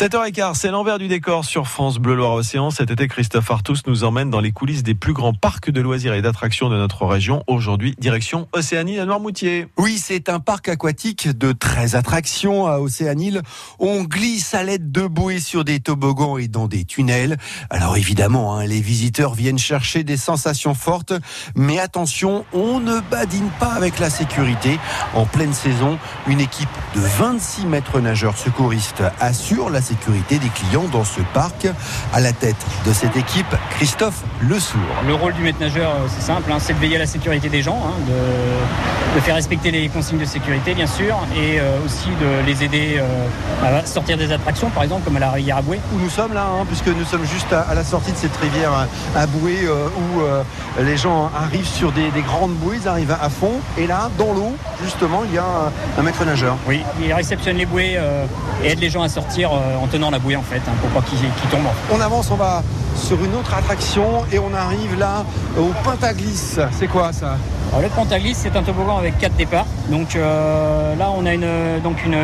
7h15, c'est l'envers du décor sur France Bleu Loire Océan. Cet été, Christophe Artus nous emmène dans les coulisses des plus grands parcs de loisirs et d'attractions de notre région. Aujourd'hui, direction Océanie à Noirmoutier. Oui, c'est un parc aquatique de 13 attractions à Océanile. On glisse à l'aide de bouées sur des toboggans et dans des tunnels. Alors évidemment, hein, les visiteurs viennent chercher des sensations fortes, mais attention, on ne badine pas avec la sécurité. En pleine saison, une équipe de 26 mètres nageurs secouristes assure la sécurité des clients dans ce parc. À la tête de cette équipe, Christophe Lesourd. Le rôle du maître nageur, euh, c'est simple, hein, c'est de veiller à la sécurité des gens, hein, de, de, faire respecter les consignes de sécurité, bien sûr, et euh, aussi de les aider euh, à sortir des attractions, par exemple, comme à la rivière à Boué. Où nous sommes là, hein, puisque nous sommes juste à, à, la sortie de cette rivière à Boué, euh, où euh, les gens arrivent sur des, des, grandes bouées, ils arrivent à fond, et là, dans l'eau, justement, il y a un, un maître nageur. Oui, il réceptionne les bouées euh, et aide les gens à sortir en tenant la bouée, en fait, hein, pour pas qu'ils qu tombent. On avance, on va sur une autre attraction et on arrive là au Pentaglisse. C'est quoi ça? Alors, le Pentaglisse, c'est un toboggan avec quatre départs. Donc euh, là, on a une, donc une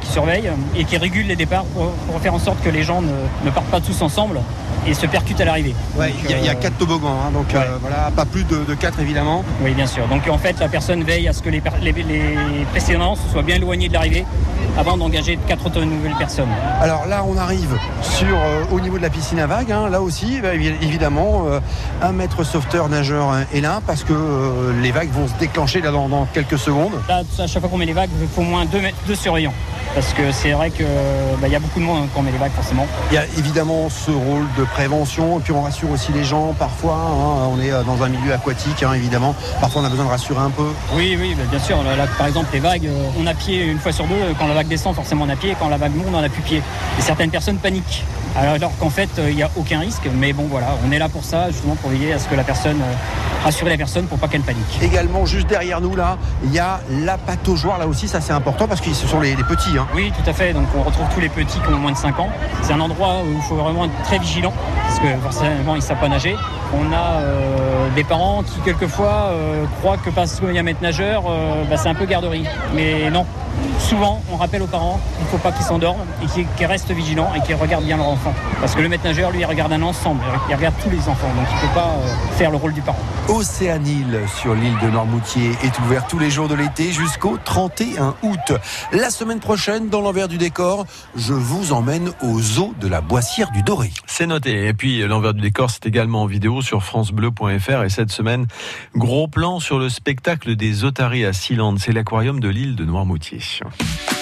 qui surveille et qui régule les départs pour, pour faire en sorte que les gens ne, ne, partent pas tous ensemble et se percutent à l'arrivée. Ouais, il y, y, a quatre toboggans, hein, donc ouais. euh, voilà, pas plus de, de, quatre évidemment. Oui, bien sûr. Donc en fait, la personne veille à ce que les, les, les précédents soient bien éloignés de l'arrivée avant d'engager quatre autres nouvelles personnes. Alors là, on arrive sur euh, au niveau de la piscine à vagues. Hein, là aussi, bah, évidemment, euh, un maître sauveteur nageur est là parce que euh, les vagues vont se déclencher là dans, dans quelques secondes. Là, à chaque fois qu'on met les vagues, il faut au moins deux, deux surveillants. Parce que c'est vrai qu'il bah, y a beaucoup de monde quand on met les vagues, forcément. Il y a évidemment ce rôle de prévention, et puis on rassure aussi les gens parfois. Hein, on est dans un milieu aquatique, hein, évidemment. Parfois, on a besoin de rassurer un peu. Oui, oui, bah, bien sûr. Là, là, par exemple, les vagues, on a pied une fois sur deux. Quand la vague descend, forcément, on a pied. Quand la vague monte, on a plus pied. Et certaines personnes paniquent. Alors qu'en fait, il n'y a aucun risque. Mais bon, voilà, on est là pour ça, justement, pour veiller à ce que la personne rassurer la personne pour pas qu'elle panique. Également, juste derrière nous, là, il y a la pataugeoire, là aussi, ça c'est important parce que ce sont les, les petits. Hein. Oui, tout à fait. Donc on retrouve tous les petits qui ont moins de 5 ans. C'est un endroit où il faut vraiment être très vigilant parce que forcément, ils ne savent pas nager. On a euh, des parents qui, quelquefois, euh, croient que parce qu'il y a maître nageur, euh, bah, c'est un peu garderie. Mais non, souvent on rappelle aux parents qu'il ne faut pas qu'ils s'endorment et qu'ils qu restent vigilants et qu'ils regardent bien leur enfant. Parce que le maître nageur, lui, il regarde un ensemble, il regarde tous les enfants, donc il ne peut pas euh, faire le rôle du parent. Océanile sur l'île de Normoutier est ouvert tous les jours de l'été jusqu'au 31 août. La semaine prochaine, dans l'envers du décor, je vous emmène au zoo de la Boissière du Doré. C'est noté. Et puis l'envers du décor, c'est également en vidéo sur francebleu.fr. Et cette semaine, gros plan sur le spectacle des otaries à Sealand. C'est l'aquarium de l'île de Noirmoutier. Bye.